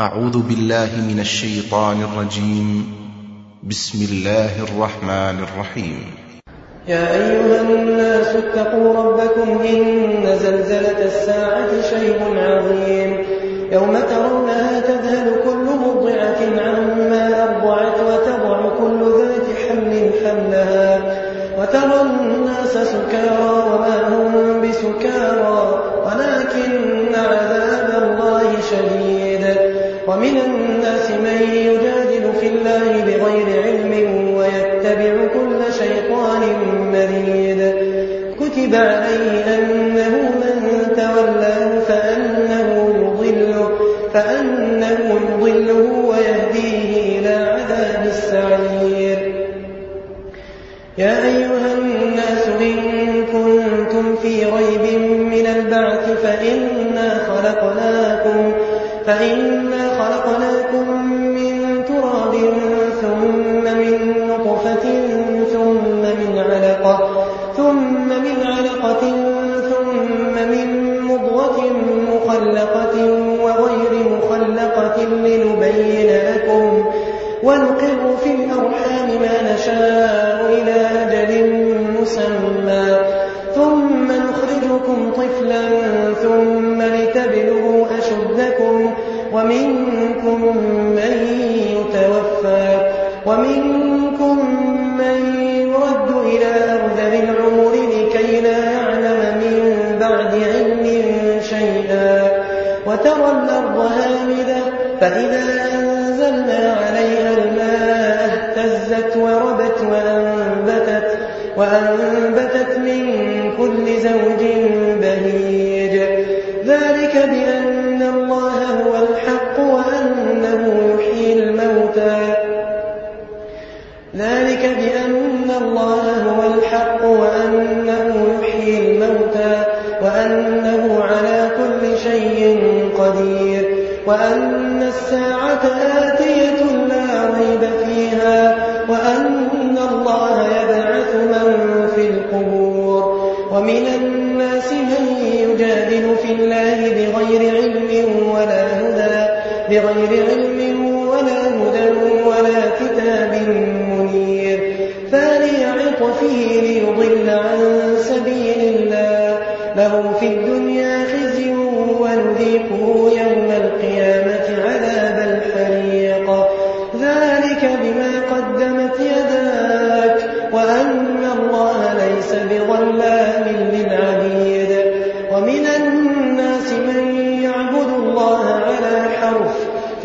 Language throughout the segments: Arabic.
أعوذ بالله من الشيطان الرجيم. بسم الله الرحمن الرحيم. يا أيها الناس اتقوا ربكم إن زلزلة الساعة شيء عظيم. يوم ترونها تذهل كل مرضعة عما أرضعت وتضع كل ذات حمل حملها. وترى الناس سكارى وما هم بسكارى. ولكن عذاب الله شديد. ومن الناس من يجادل في الله بغير علم ويتبع كل شيطان مريد. كتب عليه أنه من تولاه فأنه يضله فأنه يضله ويهديه إلى عذاب السعير. يا أيها الناس إن كنتم في ريب من البعث فإنا خلقناكم فإنا خلقناكم من تراب ثم من نطفة ثم من علقة ثم من علقة ثم من مضغة مخلقة وغير مخلقة لنبين لكم ونقر في الأرحام ما نشاء إلى أجل مسمى ثم نخرجكم طفلا ثم ومنكم من يتوفى ومنكم من يرد إلى أرذل العمر لكي لا يعلم من بعد علم شيئا. وترى الأرض هامدة فإذا أنزلنا عليها الماء اهتزت وربت وأنبتت, وأنبتت من كل زوج بهيج. ذلك بأن الله هو الحق وأنه يحيي الموتى. ذلك بأن الله هو الحق وأنه يحيي الموتى وأنه على كل شيء قدير وأن الساعة آتية لا ريب فيها وأن الله يبعث من في القبور. ومن الناس من يجادل في الله بغير علم ولا هدى بغير علم ولا هدى ولا كتاب منير. ثاني عطفه ليضل عن سبيل الله. له في الدنيا خزي ونذيقه يوم القيامة عذاب الحريق. ذلك بما قدمت يداك وأن الله ليس بظلام.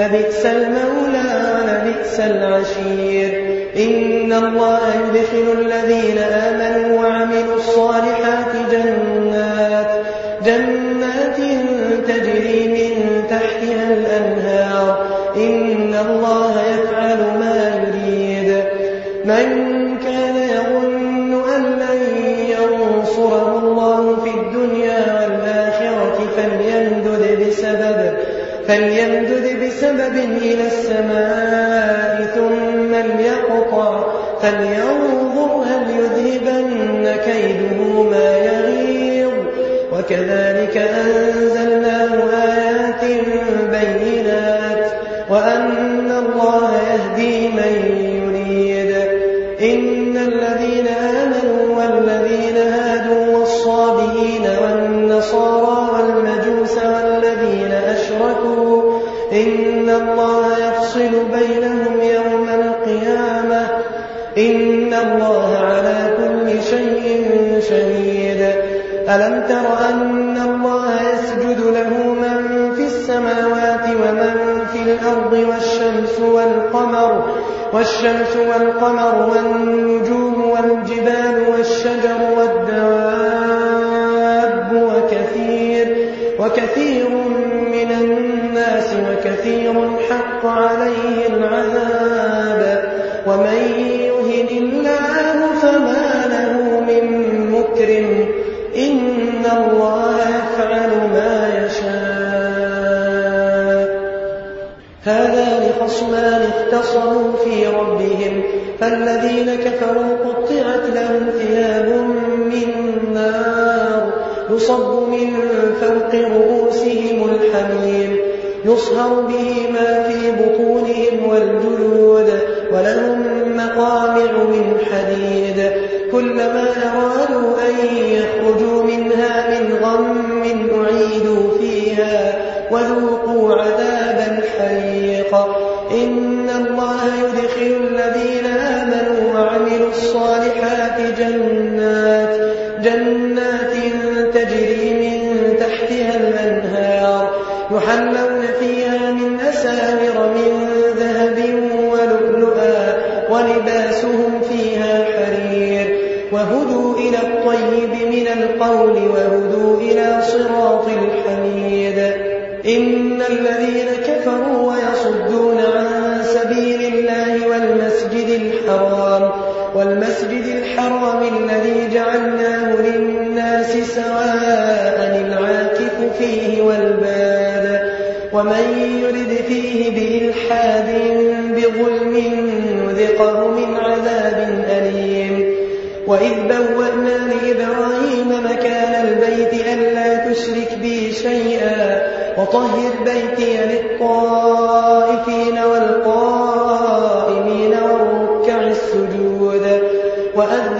لبئس المولى ولبئس العشير. إن الله يدخل الذين آمنوا وعملوا الصالحات جنات جنات تجري من تحتها الأنهار. إن الله يفعل ما يريد. من كان يظن أن لن ينصره الله في الدنيا والآخرة فليمدد بسبب فليمدد بسبب إلى السماء ثم ليقطع. فلينظر هل يذهبن كيده ما يغيظ. وكذلك أنزلناه آيات بينات. وأن الله يهدي من يريد. إن الذين آمنوا والذين هادوا والصابئين والنصارى والمجوس والذين أشركوا إن الله يفصل بينهم يوم القيامة. إن الله على كل شيء شهيد. ألم تر أن الله يسجد له من في السماوات ومن في الأرض والشمس والقمر والشمس والقمر والنجوم والجبال والشجر والدواب وكثير من الناس وكثير حق عليه العذاب ومن يهن الله فما له من مكرم إن الله يفعل ما يشاء. هذان خصمان اختصموا في ربهم. فالذين كفروا قطعت لهم ثياب من يصب من فوق رؤوسهم الحميم يصهر به ما في بطونهم والجلود ولهم مقامع من حديد. كلما أرادوا أن يخرجوا منها من غم أعيدوا فيها وذوقوا عذاب الحريق. إن الله يدخل الذين آمنوا وعملوا الصالحات جنات جنات تجري من تحتها الأنهار يحلون فيها من أساور من ذهب ولؤلؤا ولباسهم فيها حرير. وهدوا إلى الطيب من القول وهدوا إلى صراط الحميد. إن الذين كفروا ويصدون عن سبيل الله والمسجد الحرام والمسجد الحرام الذي جعلناه سواء العاكف فيه والباد ومن يرد فيه بإلحاد بظلم نذقه من عذاب أليم. وإذ بوأنا لإبراهيم مكان البيت ألا تشرك بي شيئا وطهر بيتي للطائفين والقائمين والركع السجود وأذن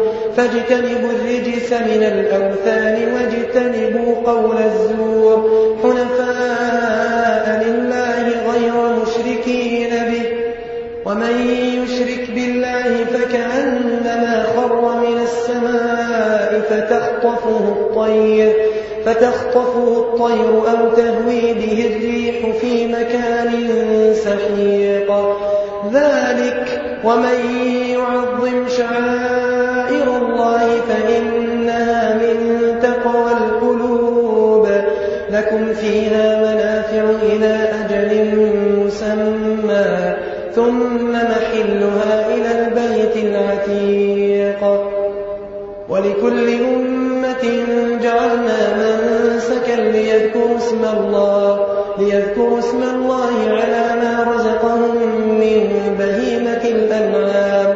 فاجتنبوا الرجس من الأوثان واجتنبوا قول الزور حنفاء لله غير مشركين به. ومن يشرك بالله فكأنما خر من السماء فتخطفه الطير فتخطفه الطير أو تهوي به الريح في مكان سحيق. ذلك ومن يعظم شعائر الله فإنها من تقوى القلوب. لكم فيها منافع إلى أجل مسمى ثم محلها إلى البيت العتيق. ولكل أمة جعلنا منسكا ليذكروا اسم الله ليذكروا اسم الله على ما رزقهم من بهيمة الأنعام.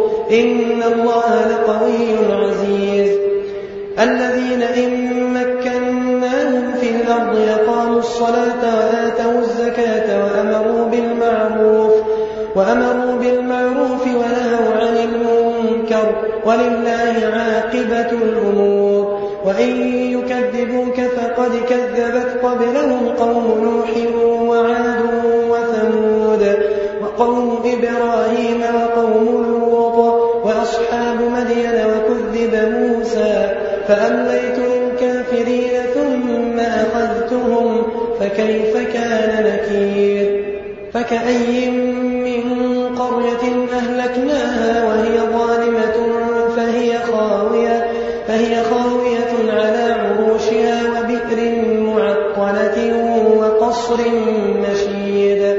إن الله لقوي عزيز. الذين إن مكناهم في الأرض يقاموا الصلاة وآتوا الزكاة وأمروا بالمعروف وأمروا بالمعروف ونهوا عن المنكر ولله عاقبة الأمور. وإن يكذبوك فقد كذبت قبلهم قوم نوح وعاد وثمود وقوم إبراهيم وقوم لوط مدين وكذب موسى فأمليت للكافرين ثم أخذتهم فكيف كان نكير؟ فكأي من قرية أهلكناها وهي ظالمة فهي خاوية فهي خاوية على عروشها وبئر معطلة وقصر مشيد.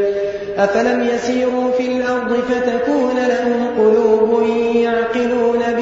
أفلم يسيروا في الأرض فتكون لهم قلوب يعقلون بها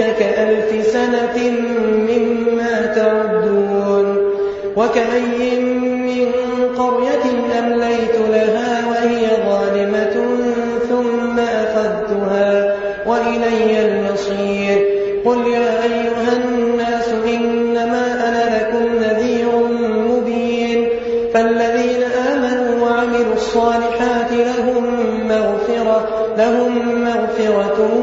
كألف سنة مما تعدون وكأي من قرية أمليت لها وهي ظالمة ثم أخذتها وإلي المصير قل يا أيها الناس إنما أنا لكم نذير مبين فالذين آمنوا وعملوا الصالحات لهم مغفرة لهم مغفرة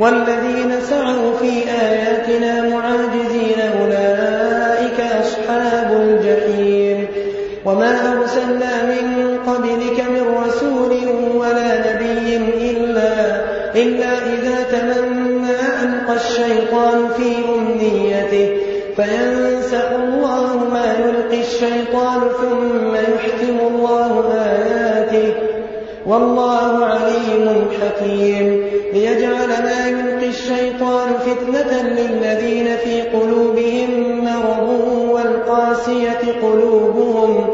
والذين سعوا في آياتنا معاجزين أولئك أصحاب الجحيم. وما أرسلنا من قبلك من رسول ولا نبي إلا, إلا إذا تمنى ألقى الشيطان في أمنيته. فينسخ الله ما يلقي الشيطان ثم يحكم الله آياته. والله عليم حكيم. ليجعل ما يلقي الشيطان فتنة للذين في قلوبهم مرض والقاسية قلوبهم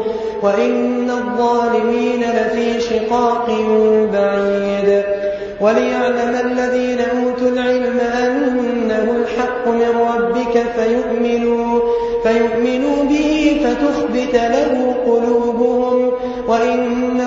وإن الظالمين لفي شقاق بعيد. وليعلم الذين أوتوا العلم أنه الحق من ربك فيؤمنوا, فيؤمنوا به فتخبت له قلوبهم. وإن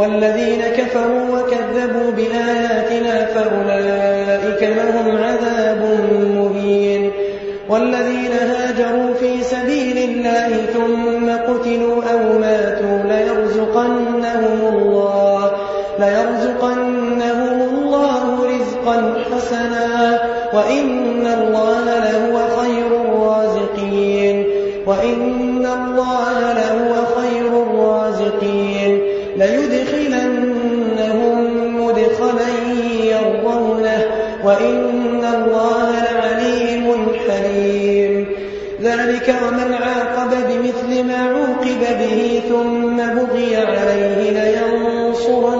والذين كفروا وكذبوا بآياتنا فأولئك لهم عذاب مهين. والذين هاجروا في سبيل الله ثم قتلوا أو ماتوا ليرزقنهم الله ليرزقنهم الله رزقا حسنا وإن الله لهو خير الرازقين وإن الله لهو خير الرازقين. ليدخلنهم مدخلا يرضونه وإن الله لعليم حليم. ذلك ومن عاقب بمثل ما عوقب به ثم بغي عليه لينصرنه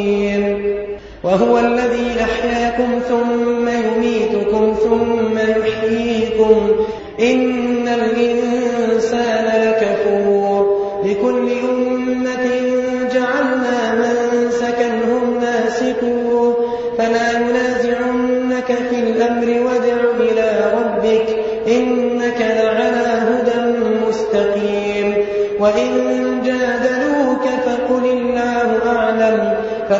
وهو الذي أحياكم ثم يميتكم ثم يحييكم. إن الإنسان لكفور. لكل أمة جعلنا منسكا هم ناسكوه فلا ينازعنك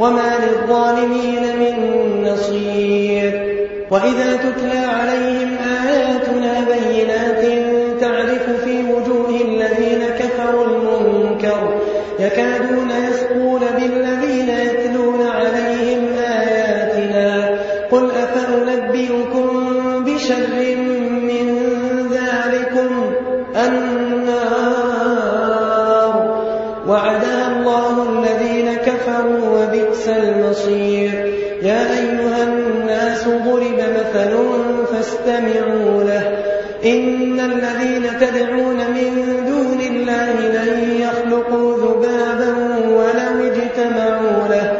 وما للظالمين من نصير وإذا تتلى عليهم آياتنا بينات تعرف في وجوه الذين كفروا المنكر يكادون كفروا وبئس المصير. يا أيها الناس ضرب مثل فاستمعوا له. إن الذين تدعون من دون الله لن يخلقوا ذبابا ولو اجتمعوا له.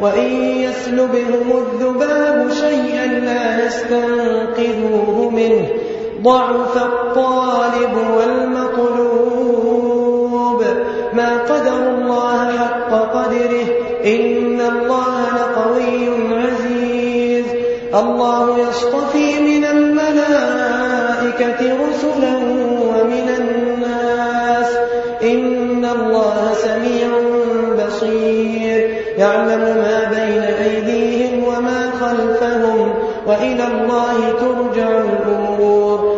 وإن يسلبهم الذباب شيئا لا يستنقذوه منه. ضعف الطالب والمطلوب. ما قدر الله حق قدره إن الله لقوي عزيز. الله يصطفي من الملائكة رسلا ومن الناس. إن الله سميع بصير. يعلم ما بين أيديهم وما خلفهم وإلى الله ترجع الأمور.